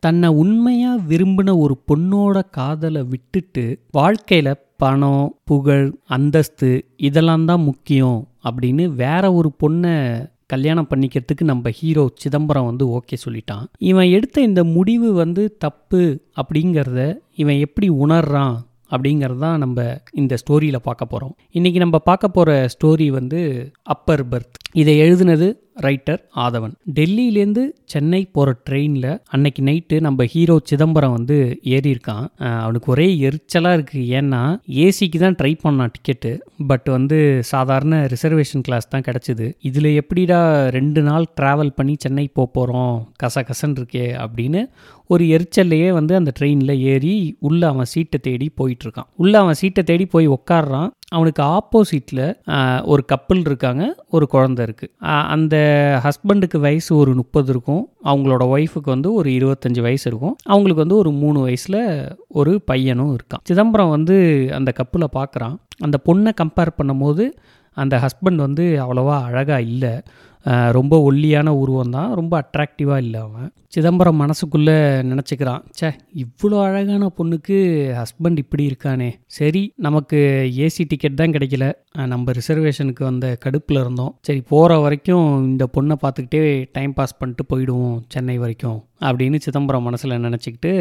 தன்னை உண்மையாக விரும்பின ஒரு பொண்ணோட காதலை விட்டுட்டு வாழ்க்கையில் பணம் புகழ் அந்தஸ்து இதெல்லாம் தான் முக்கியம் அப்படின்னு வேற ஒரு பொண்ணை கல்யாணம் பண்ணிக்கிறதுக்கு நம்ம ஹீரோ சிதம்பரம் வந்து ஓகே சொல்லிட்டான். இவன் எடுத்த இந்த முடிவு வந்து தப்பு அப்படிங்கிறத இவன் எப்படி உணர்றான் அப்படிங்கிறது தான் நம்ம இந்த ஸ்டோரியில் பார்க்க போகிறோம் இன்றைக்கி நம்ம பார்க்க போகிற ஸ்டோரி வந்து அப்பர் பர்த் இதை எழுதுனது ரைட்டர் ஆதவன். டெல்லியிலேருந்து சென்னை போகிற ட்ரெயினில் அன்னைக்கு நைட்டு நம்ம ஹீரோ சிதம்பரம் வந்து ஏறியிருக்கான். அவனுக்கு ஒரே எரிச்சலாக இருக்குது ஏன்னா ஏசிக்கு தான் ட்ரை பண்ணான் டிக்கெட்டு பட் வந்து சாதாரண ரிசர்வேஷன் கிளாஸ் தான் கிடச்சிது. இதில் எப்படிடா ரெண்டு நாள் ட்ராவல் பண்ணி சென்னை போக போகிறோம் கச கசன் இருக்கே அப்படின்னு ஒரு எரிச்சல்லையே வந்து அந்த ட்ரெயினில் ஏறி உள்ளே அவன் சீட்டை தேடி போயிட்டுருக்கான் உள்ளே அவன் சீட்டை தேடி போய் உட்காடுறான் அவனுக்கு ஆப்போசிட்டில் ஒரு கப்பல் இருக்காங்க ஒரு குழந்தை இருக்குது அந்த ஹஸ்பண்டுக்கு வயசு ஒரு முப்பது இருக்கும். அவங்களோட ஒய்ஃபுக்கு வந்து ஒரு இருபத்தஞ்சி வயசு இருக்கும். அவங்களுக்கு வந்து ஒரு மூணு வயசில் ஒரு பையனும் இருக்கான். சிதம்பரம் வந்து அந்த கப்பலை பார்க்குறான். அந்த பொண்ணை கம்பேர் பண்ணும்போது அந்த ஹஸ்பண்ட் வந்து அவ்வளோவா அழகாக இல்லை. ரொம்ப ஒல்லியான உருவம் தான் ரொம்ப அட்ராக்டிவாக இல்லை அவன். சிதம்பரம் மனசுக்குள்ளே நினச்சிக்கிறான் ச்சே இவ்வளோ அழகான பொண்ணுக்கு ஹஸ்பண்ட் இப்படி இருக்கானே. சரி நமக்கு ஏசி டிக்கெட் தான் கிடைக்கல. நம்ம ரிசர்வேஷனுக்கு வந்த கடுப்பில் இருந்தோம். சரி போகிற வரைக்கும் இந்த பொண்ணை பார்த்துக்கிட்டே டைம் பாஸ் பண்ணிட்டு போயிடுவோம் சென்னை வரைக்கும் அப்படின்னு சிதம்பரம் மனசில் நினச்சிக்கிட்டு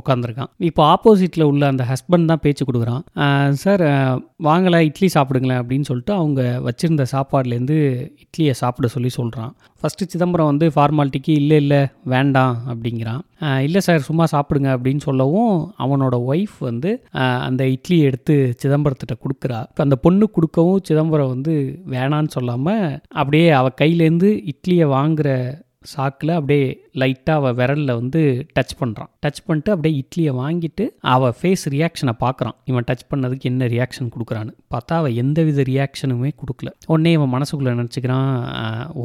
உட்காந்துருக்கான் இப்போ ஆப்போசிட்டில் உள்ள அந்த ஹஸ்பண்ட் தான் பேச்சு கொடுக்குறான். சார் வாங்கலை இட்லி சாப்பிடுங்களேன் அப்படின்னு சொல்லிட்டு அவங்க வச்சுருந்த சாப்பாடுலேருந்து இட்லியை சாப்பிட சொல்லி சொல்கிறான் ஃபஸ்ட்டு சிதம்பரம் வந்து ஃபார்மாலிட்டிக்கு இல்லை இல்லை வேண்டாம் அப்படிங்கிறான். இல்லை சார் சும்மா சாப்பிடுங்க அப்படின்னு சொல்லவும் அவனோட ஒய்ஃப் வந்து அந்த இட்லியை எடுத்து சிதம்பரத்திட்ட கொடுக்குறா. அந்த பொண்ணு கொடுக்கவும் சிதம்பரம் வந்து வேணான்னு சொல்லாமல் அப்படியே அவள் கையிலேருந்து இட்லியை வாங்குகிற சாக்கில் அப்படியே லைட்டாக அவள் விரலில் வந்து டச் பண்ணுறான் டச் பண்ணிட்டு அப்படியே இட்லியை வாங்கிட்டு அவள் ஃபேஸ் ரியாக்ஷனை பார்க்குறான் இவன் டச் பண்ணதுக்கு என்ன ரியாக்ஷன் கொடுக்குறான்னு. பார்த்தா அவள் எந்த வித ரியாக்ஷனுமே கொடுக்கல. உடனே இவன் மனசுக்குள்ளே நினச்சிக்கிறான்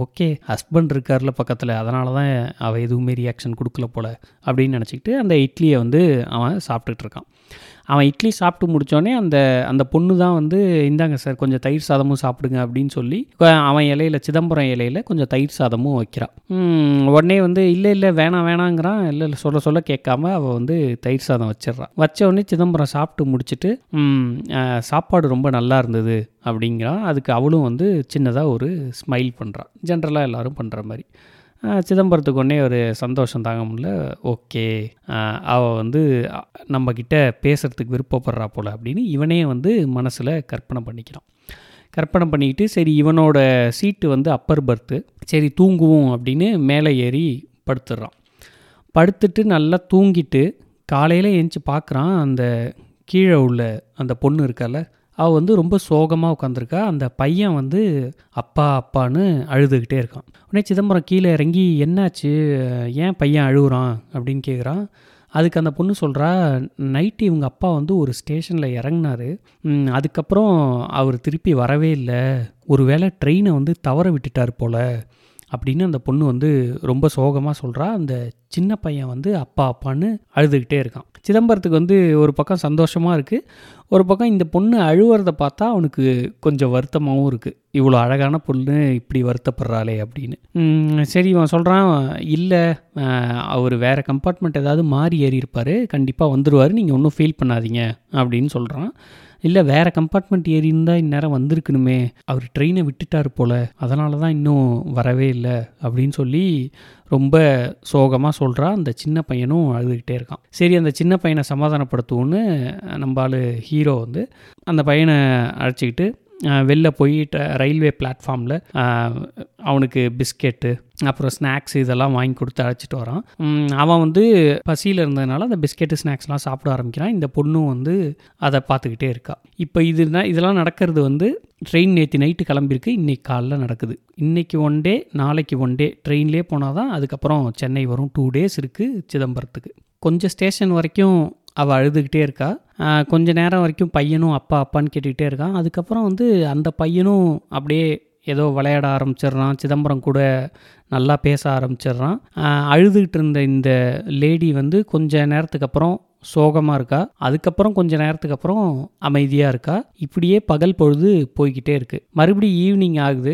ஓகே ஹஸ்பண்ட் இருக்கார்ல பக்கத்தில் அதனால தான் அவள் எதுவுமே ரியாக்ஷன் கொடுக்கல போல் அப்படின்னு நினச்சிக்கிட்டு அந்த இட்லியை வந்து அவன் சாப்பிட்டுட்டு இருக்கான். அவன் இட்லி சாப்பிட்டு முடித்தோடனே அந்த அந்த பொண்ணு தான் வந்து இந்தாங்க சார் கொஞ்சம் தயிர் சாதமும் சாப்பிடுங்க அப்படின்னு சொல்லி அவன் இலையில சிதம்பரம் இலையில கொஞ்சம் தயிர் சாதமும் வைக்கிறான் உடனே வந்து இல்லை இல்லை வேணாம் வேணாங்கிறான். இல்லை இல்லை சொல்ல சொல்ல கேட்காம அவள் வந்து தயிர் சாதம் வச்சிடுறான் வச்ச உடனே சிதம்பரம் சாப்பிட்டு முடிச்சுட்டு சாப்பாடு ரொம்ப நல்லா இருந்தது. அப்படிங்கிறான். அதுக்கு அவளும் வந்து சின்னதாக ஒரு ஸ்மைல் பண்ணுறான் ஜென்ரலாக எல்லாரும் பண்ணுற மாதிரி. சிதம்பரத்துக்கு உடனே ஒரு சந்தோஷம் தாங்க முடியல. ஓகே. அவள் வந்து நம்மக்கிட்ட பேசுகிறதுக்கு விருப்பப்படுறா போல் அப்படின்னு இவனே வந்து மனசில் கற்பனை பண்ணிக்கிறான். கற்பனை பண்ணிக்கிட்டு சரி இவனோட சீட்டு வந்து அப்பர் பர்த்து சரி தூங்குவோம் அப்படின்னு மேலே ஏறி படுத்துடுறான். படுத்துட்டு நல்லா தூங்கிட்டு காலையில் எழுந்துச்சி பார்க்குறான் அந்த கீழே உள்ள அந்த பொண்ணு இருக்கால அவள் வந்து ரொம்ப சோகமாக உட்காந்துருக்கா அந்த பையன் வந்து அப்பா அப்பான்னு அழுதுகிட்டே இருக்கான். உடனே சிதம்பரம் கீழே இறங்கி என்னாச்சு? ஏன் பையன் அழுகுறான் அப்படின்னு கேட்குறான் அதுக்கு அந்த பொண்ணு சொல்கிறா நைட்டு இவங்க அப்பா வந்து ஒரு ஸ்டேஷனில் இறங்குனாரு. அதுக்கப்புறம் அவர் திருப்பி வரவே இல்லை. ஒருவேளை ட்ரெயினை வந்து தவற விட்டுட்டார் போல். அப்படின்னு அந்த பொண்ணு வந்து ரொம்ப சோகமாக சொல்கிறா அந்த சின்ன பையன் வந்து அப்பா அப்பான்னு அழுதுகிட்டே இருக்கான். சிதம்பரத்துக்கு வந்து ஒரு பக்கம் சந்தோஷமாக இருக்குது ஒரு பக்கம் இந்த பொண்ணு அழுவுறத பார்த்தா அவனுக்கு கொஞ்சம் வருத்தமாகவும் இருக்குது இவ்வளோ அழகான பொண்ணு இப்படி வருத்தப்படுறாளே அப்படின்னு. சரி இவன் சொல்கிறான் இல்லை அவர் வேறு கம்பார்ட்மெண்ட் ஏதாவது மாறி ஏறி இருப்பார் கண்டிப்பாக வந்துடுவார் நீங்கள் ஒன்றும் ஃபீல் பண்ணாதீங்க. அப்படின்னு சொல்கிறான் இல்லை வேறு கம்பார்ட்மெண்ட் ஏறி இருந்தால் இந்நேரம் வந்திருக்கணுமே. அவர் ட்ரெயினை விட்டுட்டார் போல். அதனால தான் இன்னும் வரவே இல்லை அப்படின்னு சொல்லி ரொம்ப சோகமாக சொல்கிறா அந்த சின்ன பையனும் அழுதுகிட்டே இருக்கான். சரி அந்த சின்ன பையனை சமாதானப்படுத்துவோன்னு நம்ம ஆள் ஹீரோ வந்து அந்த பையனை அழைச்சிக்கிட்டு வெளில போய் ரயில்வே பிளாட்ஃபார்மில் அவனுக்கு பிஸ்கெட்டு அப்புறம் ஸ்நாக்ஸ் இதெல்லாம் வாங்கி கொடுத்து அழைச்சிட்டு வரான். அவன் வந்து பசியில் இருந்ததுனால அந்த பிஸ்கெட்டு ஸ்நாக்ஸ்லாம் சாப்பிட ஆரம்பிக்கிறான். இந்த பொண்ணும் வந்து அதை பார்த்துக்கிட்டே இருக்கா. இப்போ இது இதெல்லாம் நடக்கிறது வந்து ட்ரெயின் நேற்று நைட்டு கிளம்பியிருக்கு. இன்றைக்கி காலைல நடக்குது. இன்னைக்கு ஒன் டே நாளைக்கு ஒன் டே ட்ரெயின்லேயே போனால் தான் அதுக்கப்புறம் சென்னை வரும். டூ டேஸ் இருக்குது சிதம்பரத்துக்கு. கொஞ்சம் ஸ்டேஷன் வரைக்கும் அவள் அழுதுகிட்டே இருக்கா. கொஞ்ச நேரம் வரைக்கும் பையனும் அப்பா அப்பான்னு கேட்டுக்கிட்டே இருக்கான் அதுக்கப்புறம் வந்து அந்த பையனும் அப்படியே ஏதோ விளையாட ஆரம்பிச்சிடுறான். சிதம்பரம் கூட நல்லா பேச ஆரம்பிச்சிடுறான். அழுதுகிட்டு இருந்த இந்த லேடி வந்து கொஞ்ச நேரத்துக்கு அப்புறம் சோகமாக இருக்கா. அதுக்கப்புறம் கொஞ்ச நேரத்துக்கு அப்புறம் அமைதியாக இருக்கா. இப்படியே பகல் பொழுது போய்கிட்டே இருக்கு. மறுபடியும் ஈவினிங் ஆகுது.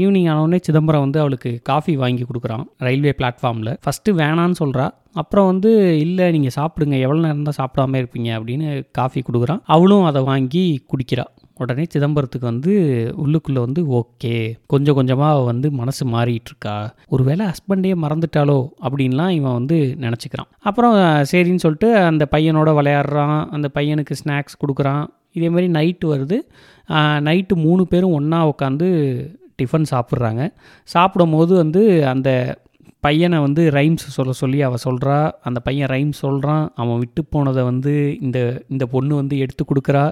ஈவினிங் ஆனவுடனே சிதம்பரம் வந்து அவளுக்கு காஃபி வாங்கி கொடுக்குறான் ரயில்வே பிளாட்ஃபார்மில். ஃபஸ்ட்டு வேணான்னு சொல்கிறா அப்புறம் வந்து இல்லை நீங்கள் சாப்பிடுங்க. எவ்வளோ நேரம் தான் சாப்பிடாம இருப்பீங்க? அப்படின்னு காஃபி கொடுக்குறான். அவளும் அதை வாங்கி குடிக்கிறாள் உடனே சிதம்பரத்துக்கு வந்து உள்ளுக்குள்ளே வந்து ஓகே. கொஞ்சம் கொஞ்சமாக அவள் வந்து மனசு மாறிட்டுருக்கா. ஒருவேளை ஹஸ்பண்டே மறந்துட்டாலோ? அப்படின்லாம் இவன் வந்து நினச்சிக்கிறான். அப்புறம் சரின்னு சொல்லிட்டு அந்த பையனோட விளையாடுறான். அந்த பையனுக்கு ஸ்நாக்ஸ் கொடுக்குறான். இதே மாதிரி நைட்டு வருது. நைட்டு மூணு பேரும் ஒன்றா உட்காந்து டிஃபன் சாப்பிட்றாங்க. சாப்பிடும் போது வந்து அந்த பையனை வந்து ரைம்ஸ் சொல்ல சொல்லி அவள் சொல்கிறா அந்த பையன் ரைம்ஸ் சொல்கிறான் அவன் விட்டு போனதை வந்து இந்த இந்த பொண்ணு வந்து எடுத்து கொடுக்குறா.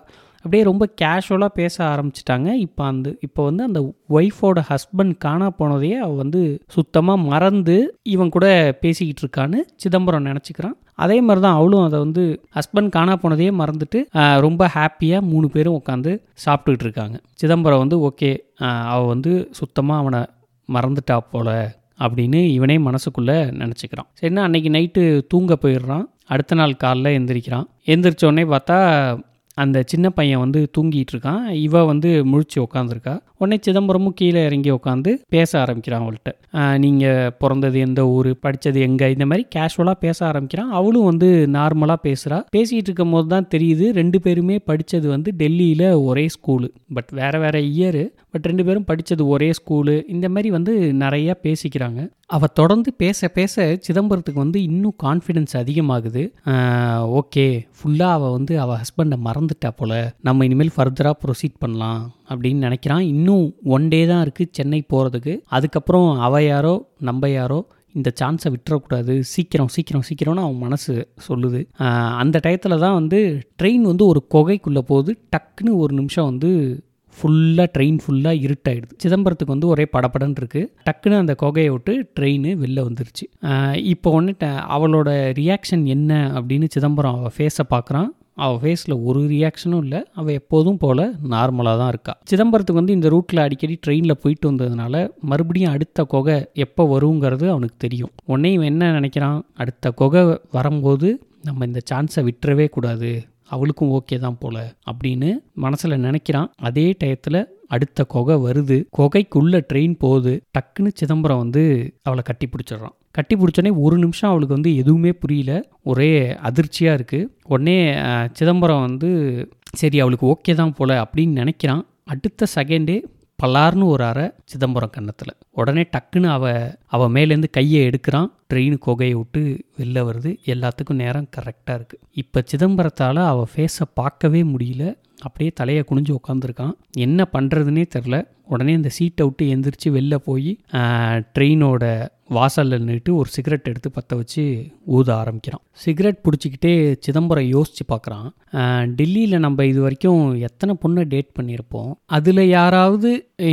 அப்படியே ரொம்ப கேஷுவலாக பேச ஆரம்பிச்சிட்டாங்க. இப்போ அந்த இப்போ வந்து அந்த ஒய்ஃபோட ஹஸ்பண்ட் காணா போனதையே அவள் வந்து சுத்தமாக மறந்து இவன் கூட பேசிக்கிட்டு இருக்கான்னு சிதம்பரம் நினச்சிக்கிறான். அதே மாதிரி தான் அவளும் அதை வந்து ஹஸ்பண்ட் காணா போனதையே மறந்துட்டு ரொம்ப ஹாப்பியாக மூணு பேரும் உட்காந்து சாப்பிட்டுக்கிட்டு இருக்காங்க. சிதம்பரம் வந்து ஓகே அவள் வந்து சுத்தமாக அவனை மறந்துட்டா போல. அப்படின்னு இவனே மனசுக்குள்ளே நினச்சிக்கிறான். சரின்னா அன்னைக்கு நைட்டு தூங்க போயிடுறான். அடுத்த நாள் காலைல எந்திரிக்கிறான். எந்திரிச்சோடனே பார்த்தா அந்த சின்ன பையன் வந்து தூங்கிட்டு இருக்கான். இவ வந்து முழிச்சு உட்காந்துருக்கா உடனே சிதம்பரமும் கீழே இறங்கி உட்காந்து பேச ஆரம்பிக்கிறான் அவள்கிட்ட. நீங்கள் பிறந்தது எந்த ஊர் படித்தது எங்கே? இந்த மாதிரி கேஷுவலாக பேச ஆரம்பிக்கிறான். அவளும் வந்து நார்மலாக பேசுகிறா பேசிகிட்டு இருக்கும் போது தான் தெரியுது ரெண்டு பேருமே படித்தது வந்து டெல்லியில் ஒரே ஸ்கூலு பட் வேறு வேறு இயரு பட் ரெண்டு பேரும் படித்தது ஒரே ஸ்கூலு இந்த மாதிரி வந்து நிறையா பேசிக்கிறாங்க. அவள் தொடர்ந்து பேச பேச சிதம்பரத்துக்கு வந்து இன்னும் கான்ஃபிடென்ஸ் அதிகமாகுது. ஓகே ஃபுல்லாக அவள் வந்து அவள் ஹஸ்பண்டை மறந்துட்டா போல. நம்ம இனிமேல் ஃபர்தராக ப்ரொசீட் பண்ணலாம். அப்படின்னு நினைக்கிறான். இன்னும் இன்னும் ஒன் டே தான் இருக்குது சென்னை போகிறதுக்கு அதுக்கப்புறம் அவ யாரோ நம்ம யாரோ இந்த சான்ஸை விட்டுறக்கூடாது. சீக்கிரம் சீக்கிரம் சீக்கிரம்னு அவன் மனசு சொல்லுது. அந்த டயத்தில் தான் வந்து ட்ரெயின் வந்து ஒரு குகைக்குள்ளே போகுது. டக்குன்னு ஒரு நிமிஷம் வந்து ஃபுல்லாக ட்ரெயின் ஃபுல்லாக இருட்டாயிடுது. சிதம்பரத்துக்கு வந்து ஒரே படபடன்னு இருக்குது டக்குன்னு அந்த குகையை விட்டு ட்ரெயின் வெளில வந்துருச்சு. இப்போ ஒன்று அவளோட ரியாக்ஷன் என்ன அப்படின்னு சிதம்பரம் அவள் ஃபேஸை பார்க்குறான். அவள் ஃபேஸில் ஒரு ரியாக்ஷனும் இல்லை. அவள் எப்போதும் போல் நார்மலாக தான் இருக்கா. சிதம்பரத்துக்கு வந்து இந்த ரூட்டில் அடிக்கடி ட்ரெயினில் போயிட்டு வந்ததுனால மறுபடியும் அடுத்த குகை எப்போ வருங்கிறது அவனுக்கு தெரியும். உடனே இவன் என்ன நினைக்கிறான்? அடுத்த குகை வரும்போது நம்ம இந்த சான்ஸை விட்டுறவே கூடாது. அவளுக்கும் ஓகே தான் போல அப்படின்னு மனசில் நினைக்கிறான். அதே டயத்தில் அடுத்த குகை வருது. கொகைக்குள்ளே ட்ரெயின் போகுது. டக்குன்னு சிதம்பரம் வந்து அவளை கட்டி பிடிச்சிடுறான். கட்டி பிடிச்சோடனே ஒரு நிமிஷம் அவளுக்கு வந்து எதுவுமே புரியல. ஒரே அதிர்ச்சியாக இருக்குது உடனே சிதம்பரம் வந்து சரி அவளுக்கு ஓகே தான் போல அப்படின்னு நினைக்கிறான். அடுத்த செகண்டே பலார்னு ஒரு அறை சிதம்பரம் கன்னத்தில். உடனே டக்குன்னு அவ அவ மேலேருந்து கையை எடுக்கிறான். ட்ரெயின் குகையை விட்டு வெளில வருது. எல்லாத்துக்கும் நேரம் கரெக்டாக இருக்குது இப்போ சிதம்பரத்தால் அவள் ஃபேஸை பார்க்கவே முடியல. அப்படியே தலையை குனிஞ்சு உட்காந்துருக்கான் என்ன பண்ணுறதுனே தெரில. உடனே இந்த சீட்டை விட்டு எந்திரிச்சு வெளில போய் ட்ரெயினோட வாசலில் நின்றுட்டு ஒரு சிகரெட் எடுத்து பற்ற வச்சு ஊத ஆரம்பிக்கிறான். சிகரெட் பிடிச்சிக்கிட்டே சிதம்பரம் யோசித்து பார்க்குறான் டெல்லியில் நம்ம இது வரைக்கும் எத்தனை பொண்ணை டேட் பண்ணியிருப்போம் அதில் யாராவது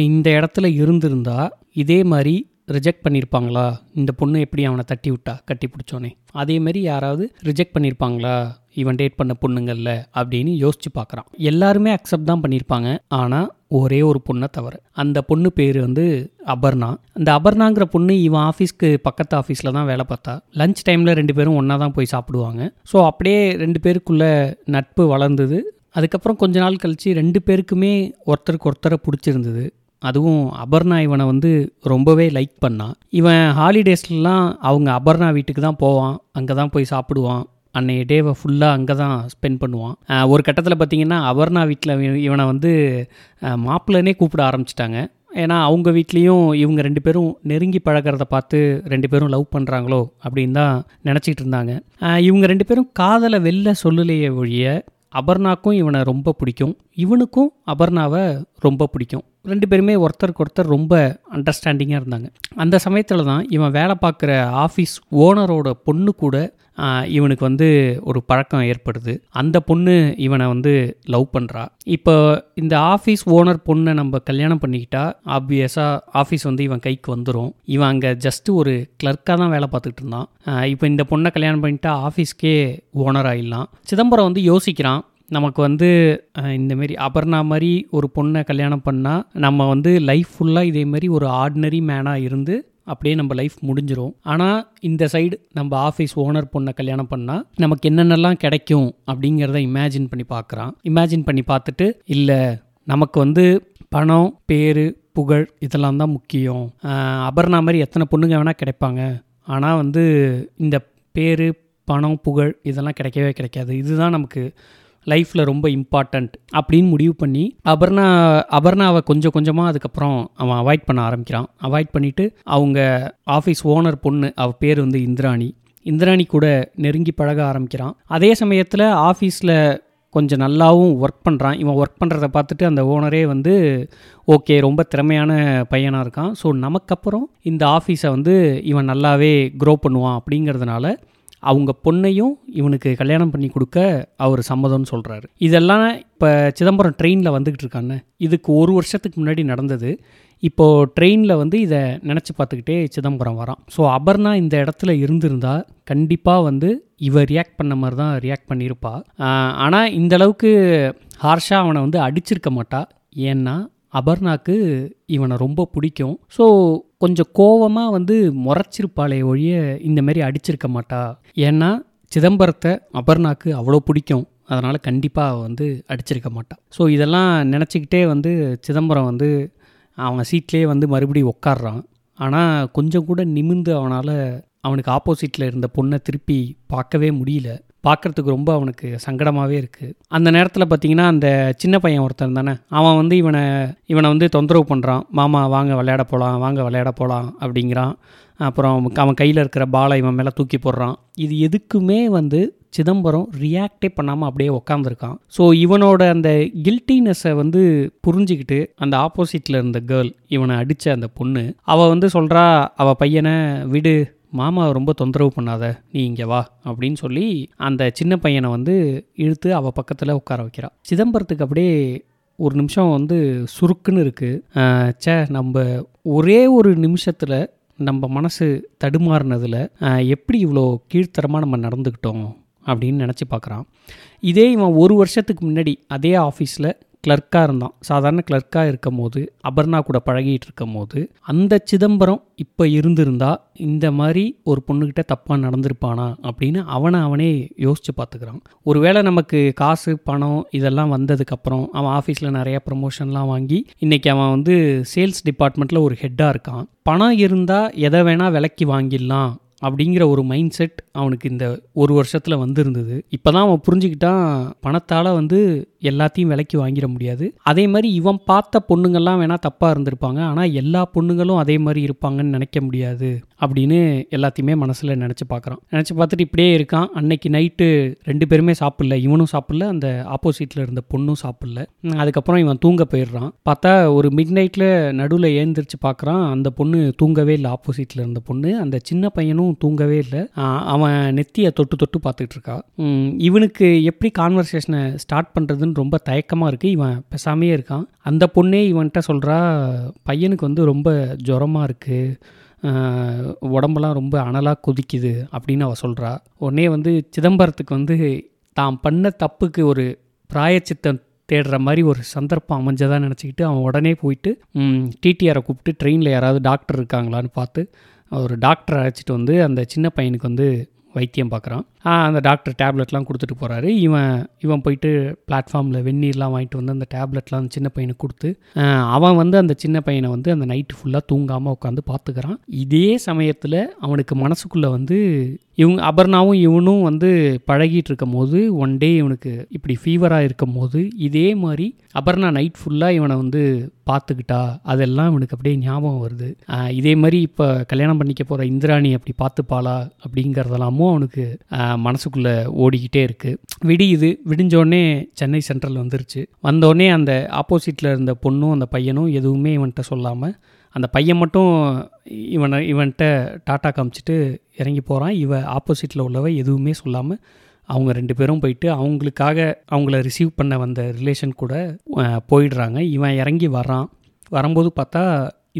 இந்த இடத்துல இருந்திருந்தா இதே மாதிரி ரிஜெக்ட் பண்ணியிருப்பாங்களா இந்த பொண்ணு எப்படி அவனை தட்டி விட்டா கட்டி பிடிச்சோன்னே அதேமாரி யாராவது ரிஜெக்ட் பண்ணியிருப்பாங்களா இவன் டேட் பண்ண பொண்ணுங்கள்ல அப்படின்னு யோசிச்சு பார்க்குறான் எல்லாருமே அக்செப்ட் தான் பண்ணியிருப்பாங்க ஆனால் ஒரே ஒரு பொண்ணை தவிர அந்த பொண்ணு பேர் வந்து அபர்ணா. அந்த அபர்ணாங்கிற பொண்ணு இவன் ஆஃபீஸ்க்கு பக்கத்து ஆஃபீஸில் தான் வேலை பார்த்தா. லஞ்ச் டைமில் ரெண்டு பேரும் ஒன்றா தான் போய் சாப்பிடுவாங்க. ஸோ அப்படியே ரெண்டு பேருக்குள்ள நட்பு வளர்ந்தது. அதுக்கப்புறம் கொஞ்ச நாள் கழித்து ரெண்டு பேருக்குமே ஒருத்தருக்கு ஒருத்தரை பிடிச்சிருந்தது. அதுவும் அபர்ணா இவனை வந்து ரொம்பவே லைக் பண்ணான் இவன் ஹாலிடேஸ்லாம் அவங்க அபர்ணா வீட்டுக்கு தான் போவான். அங்கே தான் போய் சாப்பிடுவான். அன்னைய டேவை ஃபுல்லாக அங்கே தான் ஸ்பெண்ட் பண்ணுவான். ஒரு கட்டத்தில் பார்த்தீங்கன்னா அபர்ணா வீட்டில் இவனை வந்து மாப்பிள்ளனே கூப்பிட ஆரம்பிச்சிட்டாங்க. ஏன்னா அவங்க வீட்லேயும் இவங்க ரெண்டு பேரும் நெருங்கி பழகிறத பார்த்து ரெண்டு பேரும் லவ் பண்ணுறாங்களோ அப்படின்னு தான் நினச்சிக்கிட்டு இருந்தாங்க. இவங்க ரெண்டு பேரும் காதலை வெளில சொல்லலையே ஒழிய அபர்ணாக்கும் இவனை ரொம்ப பிடிக்கும். இவனுக்கும் அபர்ணாவை ரொம்ப பிடிக்கும். ரெண்டு பேருமே ஒருத்தருக்கு ஒருத்தர் ரொம்ப அண்டர்ஸ்டாண்டிங்காக இருந்தாங்க. அந்த சமயத்தில் தான் இவன் வேலை பார்க்குற ஆஃபீஸ் ஓனரோட பொண்ணு கூட இவனுக்கு வந்து ஒரு பழக்கம் ஏற்படுது. அந்த பொண்ணு இவனை வந்து லவ் பண்ணுறா இப்போ இந்த ஆஃபீஸ் ஓனர் பொண்ணை நம்ம கல்யாணம் பண்ணிக்கிட்டா ஆப்வியஸாக ஆஃபீஸ் வந்து இவன் கைக்கு வந்துடும் இவன் அங்கே ஜஸ்ட் ஒரு கிளர்க்காக தான் வேலை பார்த்துக்கிட்டு இருந்தான். இப்போ இந்த பொண்ணை கல்யாணம் பண்ணிட்டா ஆஃபீஸ்க்கே ஓனர் ஆயிடலாம். சிதம்பரம் வந்து யோசிக்கிறான் நமக்கு வந்து இந்தமாரி இந்த அபர்ணா மாதிரி ஒரு பொண்ணை கல்யாணம் பண்ணால் நம்ம வந்து லைஃப் ஃபுல்லாக இதேமாரி ஒரு ஆர்டினரி மேனாக இருந்து அப்படியே நம்ம லைஃப் முடிஞ்சிடும் ஆனால் இந்த சைடு நம்ம ஆஃபீஸ் ஓனர் பொண்ணை கல்யாணம் பண்ணால் நமக்கு என்னென்னலாம் கிடைக்கும் அப்படிங்கிறத இமேஜின் பண்ணி பார்க்குறான் இமேஜின் பண்ணி பார்த்துட்டு இல்லை நமக்கு வந்து பணம் பேர் புகழ் இதெல்லாம் தான் முக்கியம். அபர்ணா மாதிரி எத்தனை பொண்ணுங்க வேணால் கிடைப்பாங்க. ஆனால் வந்து இந்த பேர் பணம் புகழ் இதெல்லாம் கிடைக்கவே கிடைக்காது. இதுதான் நமக்கு லைஃப்பில் ரொம்ப இம்பார்ட்டண்ட் அப்படின்னு முடிவு பண்ணி அபர்ணா அபர்ணாவை கொஞ்சம் கொஞ்சமாக அதுக்கப்புறம் அவன் அவாய்ட் பண்ண ஆரம்பிக்கிறான். அவாய்ட் பண்ணிவிட்டு அவங்க ஆஃபீஸ் ஓனர் பொண்ணு அவள் பேர் வந்து இந்திராணி. இந்திராணி கூட நெருங்கி பழக ஆரம்பிக்கிறான். அதே சமயத்தில் ஆஃபீஸில் கொஞ்சம் நல்லாவும் ஒர்க் பண்ணுறான் இவன் ஒர்க் பண்ணுறத பார்த்துட்டு அந்த ஓனரே வந்து ஓகே ரொம்ப திறமையான பையனாக இருக்கான். ஸோ நமக்கப்புறம் இந்த ஆஃபீஸை வந்து இவன் நல்லாவே க்ரோ பண்ணுவான். அப்படிங்கிறதுனால அவங்க பொண்ணையும் இவனுக்கு கல்யாணம் பண்ணி கொடுக்க அவர் சம்மதம்னு சொல்கிறாரு இதெல்லாம் இப்போ சிதம்பரம் ட்ரெயினில் வந்துக்கிட்டு இருக்கான்னு இதுக்கு ஒரு வருஷத்துக்கு முன்னாடி நடந்தது. இப்போது ட்ரெயினில் வந்து இதை நினச்சி பார்த்துக்கிட்டே சிதம்பரம் வரான். ஸோ அபர்ணா இந்த இடத்துல இருந்திருந்தா கண்டிப்பாக வந்து இவர் ரியாக்ட் பண்ண மாதிரி தான் ரியாக்ட் பண்ணியிருப்பா. ஆனால் இந்த அளவுக்கு ஹார்ஷாக அவனை வந்து அடிச்சிருக்க மாட்டா. ஏன்னா அபர்ணாக்கு இவனை ரொம்ப பிடிக்கும். ஸோ கொஞ்சம் கோவமாக வந்து முறைச்சிருப்பாளே ஒழிய இந்தமாரி அடிச்சிருக்க மாட்டா. ஏன்னா சிதம்பரத்தை அபர்ணாக்கு அவ்வளோ பிடிக்கும். அதனால் கண்டிப்பாக வந்து அடிச்சிருக்க மாட்டாள் ஸோ இதெல்லாம் நினச்சிக்கிட்டே வந்து சிதம்பரம் வந்து அவன் சீட்லேயே வந்து மறுபடியும் உட்காடுறான் ஆனால் கொஞ்சம் கூட நிமிந்து அவனால் அவனுக்கு ஆப்போசிட்டில் இருந்த பொண்ணை திருப்பி பார்க்கவே முடியல. பார்க்குறதுக்கு ரொம்ப அவனுக்கு சங்கடமாகவே இருக்குது அந்த நேரத்தில் பார்த்தீங்கன்னா அந்த சின்ன பையன் ஒருத்தன் தானே அவன் வந்து இவனை இவனை வந்து தொந்தரவு பண்ணுறான் மாமா வாங்க விளையாட போகலாம் வாங்க விளையாட போகலாம் அப்படிங்கிறான். அப்புறம் அவன் கையில் இருக்கிற பாலை இவன் மேலே தூக்கி போடுறான். இது எதுக்குமே வந்து சிதம்பரம் ரியாக்டே பண்ணாமல் அப்படியே உக்காந்துருக்கான். ஸோ இவனோட அந்த கில்ட்டினஸை வந்து புரிஞ்சுக்கிட்டு அந்த ஆப்போசிட்டில் இருந்த கேர்ள் இவனை அடித்த அந்த பொண்ணு அவள் வந்து சொல்கிறா அவள் பையனை விடு மாமா ரொம்ப தொந்தரவு பண்ணாத நீ இங்கே வா அப்படின்னு சொல்லி அந்த சின்ன பையனை வந்து இழுத்து அவள் பக்கத்தில் உட்கார வைக்கிறா. சிதம்பரத்துக்கு அப்படியே ஒரு நிமிஷம் வந்து சுருக்குன்னு இருக்குது சே நம்ம ஒரே ஒரு நிமிஷத்தில் நம்ம மனசு தடுமாறினதில் எப்படி இவ்வளோ கீழ்த்தரமாக நம்ம நடந்துக்கிட்டோம்? அப்படின்னு நினச்சி பார்க்குறான் இதே இவன் ஒரு வருஷத்துக்கு முன்னாடி அதே ஆஃபீஸில் கிளர்க்காக இருந்தான். சாதாரண கிளர்க்காக இருக்கும் போது அபர்ணா கூட பழகிட்டு இருக்கும் போது அந்த சிதம்பரம் இப்போ இருந்திருந்தா இந்த மாதிரி ஒரு பொண்ணுக்கிட்ட தப்பாக நடந்திருப்பானா அப்படின்னு அவனை அவனே யோசித்து பார்த்துக்கிறான் ஒருவேளை நமக்கு காசு பணம் இதெல்லாம் வந்ததுக்கப்புறம் அவன் ஆஃபீஸில் நிறையா ப்ரமோஷன்லாம் வாங்கி இன்றைக்கி அவன் வந்து சேல்ஸ் டிபார்ட்மெண்ட்டில் ஒரு ஹெட்டாக இருக்கான். பணம் இருந்தால் எதை வேணால் விலைக்கு வாங்கிடலாம் அப்படிங்கிற ஒரு மைண்ட் செட் அவனுக்கு இந்த ஒரு வருஷத்தில் வந்திருந்தது. இப்போ தான் அவன் புரிஞ்சுக்கிட்டான் பணத்தால் வந்து எல்லாத்தையும் விலைக்கு வாங்கிட முடியாது. அதே மாதிரி இவன் பார்த்த பொண்ணுங்கள்லாம் வேணால் தப்பாக இருந்திருப்பாங்க. ஆனால் எல்லா பொண்ணுங்களும் அதே மாதிரி இருப்பாங்கன்னு நினைக்க முடியாது அப்படின்னு எல்லாத்தையுமே மனசில் நினச்சி பார்க்குறான் நினச்சி பார்த்துட்டு இப்படியே இருக்கான். அன்னைக்கு நைட்டு ரெண்டு பேருமே சாப்பிடல. இவனும் சாப்பிடல. அந்த ஆப்போசிட்டில் இருந்த பொண்ணும் சாப்பிடல. அதுக்கப்புறம் இவன் தூங்க போயிடுறான். பார்த்தா ஒரு மிட் நைட்டில் நடுவில் ஏந்திரிச்சு பார்க்குறான் அந்த பொண்ணு தூங்கவே இல்லை. ஆப்போசிட்டில் இருந்த பொண்ணு. அந்த சின்ன பையனும் தூங்கவே இல்லை. அவன் நெத்தியை தொட்டு தொட்டு பார்த்துட்டு இருக்கா. இவனுக்கு எப்படி கான்வர்சேஷனை ஸ்டார்ட் பண்ணுறதுன்னு ரொம்ப தயக்கமாக இருக்குது இவன் பெசாமே இருக்கான். அந்த பொண்ணே இவன்கிட்ட சொல்கிறா பையனுக்கு வந்து ரொம்ப ஜுரமாக இருக்குது உடம்பெல்லாம் ரொம்ப அனலாக கொதிக்குது. அப்படின்னு அவள் சொல்கிறா உடனே வந்து சிதம்பரத்துக்கு வந்து தான் பண்ண தப்புக்கு ஒரு பிராயச்சித்தம் தேடுற மாதிரி ஒரு சந்தர்ப்பம் அமைஞ்சதாக நினச்சிக்கிட்டு அவன் உடனே போயிட்டு டிடிஆரை கூப்பிட்டு ட்ரெயினில் யாராவது டாக்டர் இருக்காங்களான்னு பார்த்து ஒரு டாக்டரை அழைச்சிட்டு வந்து அந்த சின்ன பையனுக்கு வந்து வைத்தியம் பார்க்குறான். அந்த டாக்டர் டேப்லெட்லாம் கொடுத்துட்டு போகிறாரு இவன் இவன் போயிட்டு பிளாட்ஃபார்மில் வெந்நீர்லாம் வாங்கிட்டு வந்து அந்த டேப்லெட்லாம் அந்த சின்ன பையனுக்கு கொடுத்து அவன் வந்து அந்த சின்ன பையனை வந்து அந்த நைட்டு ஃபுல்லாக தூங்காமல் உட்காந்து பார்த்துக்கிறான். இதே சமயத்தில் அவனுக்கு மனசுக்குள்ளே வந்து இவங்க அபர்ணாவும் இவனும் வந்து பழகிட்டு இருக்கும் போது ஒன் டே இவனுக்கு இப்படி ஃபீவராக இருக்கும் போது இதே மாதிரி அபர்ணா நைட் ஃபுல்லாக இவனை வந்து பார்த்துக்கிட்டா அதெல்லாம் இவனுக்கு அப்படியே ஞாபகம் வருது. இதே மாதிரி இப்போ கல்யாணம் பண்ணிக்க போகிற இந்திராணி அப்படி பார்த்துப்பாளா அப்படிங்கிறதெல்லாமும் அவனுக்கு மனசுக்குள்ளே ஓடிக்கிட்டே இருக்குது விடியுது விடிஞ்சோடனே சென்னை சென்ட்ரல் வந்துருச்சு. வந்தோடனே அந்த ஆப்போசிட்டில் இருந்த பொண்ணும் அந்த பையனும் எதுவுமே இவன்கிட்ட சொல்லாமல் அந்த பையன் மட்டும் இவனை இவன்கிட்ட டாட்டா காமிச்சிட்டு இறங்கி போகிறான் இவ ஆப்போசிட்டில் உள்ளவ எதுவுமே சொல்லாமல் அவங்க ரெண்டு பேரும் போயிட்டு அவங்களுக்காக அவங்கள ரிசீவ் பண்ண வந்த ரிலேஷன் கூட போயிடுறாங்க. இவன் இறங்கி வரான். வரும்போது பார்த்தா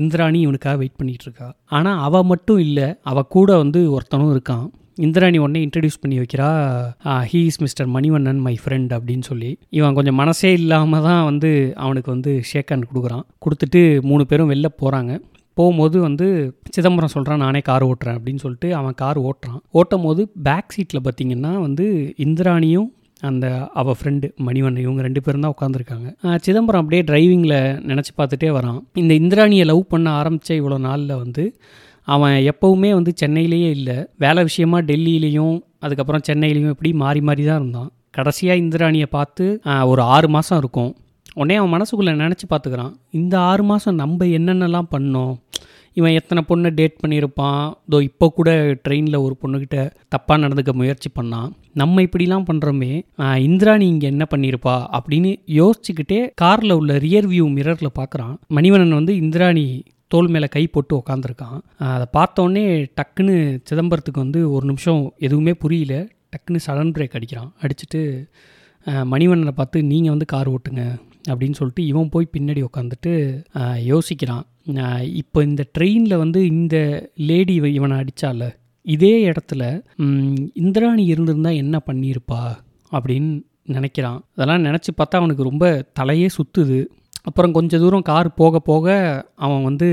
இந்திராணி இவனுக்காக வெயிட் பண்ணிகிட்ருக்கா ஆனால் அவள் மட்டும் இல்லை அவள் கூட வந்து ஒருத்தனும் இருக்கான். இந்திராணி உடனே இன்ட்ரடியூஸ் பண்ணி வைக்கிறா. He is mister Manivannan my friend அப்படின்னு சொல்லி. இவன் கொஞ்சம் மனசே இல்லாமல் தான் வந்து அவனுக்கு வந்து ஷேக் ஹேண்ட் கொடுக்குறான். கொடுத்துட்டு மூணு பேரும் வெளில போகிறாங்க போகும்போது வந்து சிதம்பரம் சொல்கிறான் நானே கார் ஓட்டுறேன் அப்படின்னு சொல்லிட்டு அவன் கார் ஓட்டுறான். ஓட்டும் போது பேக் சீட்டில் பார்த்தீங்கன்னா வந்து இந்திராணியும் அந்த அவள் ஃப்ரெண்டு மணிவண்ணன் இவங்க ரெண்டு பேரும் தான் உட்காந்துருக்காங்க சிதம்பரம் அப்படியே டிரைவிங்கில் நினச்சி பார்த்துட்டே வரான். இந்த இந்திராணியை லவ் பண்ண ஆரம்பித்த இவ்வளோ நாளில் வந்து அவன் எப்போவுமே வந்து சென்னையிலேயே இல்லை. வேலை விஷயமா டெல்லியிலையும் அதுக்கப்புறம் சென்னையிலையும் இப்படி மாறி மாறி தான் இருந்தான். கடைசியாக இந்திராணியை பார்த்து ஒரு ஆறு மாதம் இருக்கும். உடனே அவன் மனசுக்குள்ளே நினச்சி பார்த்துக்கிறான். இந்த ஆறு மாதம் நம்ம என்னென்னலாம் பண்ணோம்? இவன் எத்தனை பொண்ணை டேட் பண்ணியிருப்பான்? இதோ இப்போ கூட ட்ரெயினில் ஒரு பொண்ணுக்கிட்ட தப்பாக நடந்துக்க முயற்சி பண்ணான். நம்ம இப்படிலாம் பண்ணுறோமே இந்திராணி இங்கே என்ன பண்ணியிருப்பா? அப்படின்னு யோசிச்சுக்கிட்டே காரில் உள்ள ரியர் வியூ மிரரில் பார்க்குறான். மணிவண்ணன் வந்து இந்திராணி தோல் மேலே கை போட்டு உக்காந்துருக்கான். அதை பார்த்தோன்னே டக்குன்னு சிதம்பரத்துக்கு வந்து ஒரு நிமிஷம் எதுவுமே புரியல. டக்குன்னு சடன் பிரேக் அடிக்கிறான். அடிச்சுட்டு மணிவண்ணனை பார்த்து நீங்கள் வந்து கார் ஓட்டுங்க அப்படின்னு சொல்லிட்டு இவன் போய் பின்னாடி உட்காந்துட்டு யோசிக்கிறான். இப்போ இந்த ட்ரெயினில் வந்து இந்த லேடி இவனை அடித்தால இதே இடத்துல இந்திராணி இருந்திருந்தா என்ன பண்ணியிருப்பா அப்படின்னு நினைக்கிறான். அதெல்லாம் நினச்சி பார்த்தா அவனுக்கு ரொம்ப தலையே சுற்றுது அப்புறம் கொஞ்ச தூரம் கார் போக போக அவன் வந்து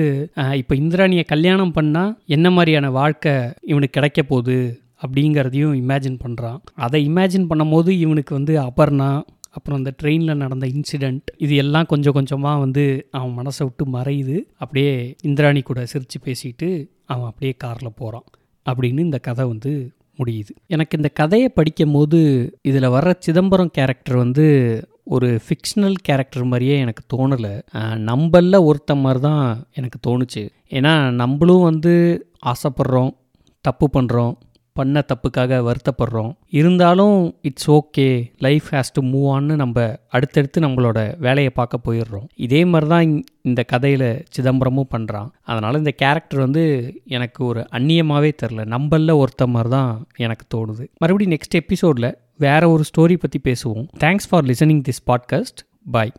இப்போ இந்திராணியை கல்யாணம் பண்ணால் என்ன மாதிரியான வாழ்க்கை இவனுக்கு கிடைக்க போகுது அப்படிங்கிறதையும் இமேஜின் பண்ணுறான் அதை இமேஜின் பண்ணும்போது இவனுக்கு வந்து அபர்ணா அப்புறம் அந்த ட்ரெயினில் நடந்த இன்சிடெண்ட் இது எல்லாம் கொஞ்சம் கொஞ்சமாக வந்து அவன் மனசை விட்டு மறையுது. அப்படியே இந்திராணி கூட சிரித்து பேசிட்டு அவன் அப்படியே காரில் போகிறான் அப்படின்னு இந்த கதை வந்து முடியுது. எனக்கு இந்த கதையை படிக்கும் போது இதில் வர்ற சிதம்பரம் கேரக்டர் வந்து ஒரு ஃபிக்ஷனல் கேரக்டர் மாதிரியே எனக்கு தோணலை. நம்மளில் ஒருத்த மாதிரி தான் எனக்கு தோணுச்சு. ஏன்னா நம்மளும் வந்து ஆசைப்படுறோம் தப்பு பண்ணுறோம் பண்ண தப்புக்காக வருத்தப்படுறோம். இருந்தாலும் it's okay life has to move ஆன்னு நம்ம அடுத்தடுத்து நம்மளோட வேலையை பார்க்க போயிடுறோம். இதே மாதிரி தான் இந்த கதையில் சிதம்பரமும் பண்ணுறான் அதனால் இந்த கேரக்டர் வந்து எனக்கு ஒரு அந்நியமாகவே தெரில நம்மளில் ஒருத்த மாதிரி தான் எனக்கு தோணுது. மறுபடியும் நெக்ஸ்ட் எபிசோடில் வேற ஒரு ஸ்டோரி பற்றி பேசுவோம். Thanks for listening this podcast bye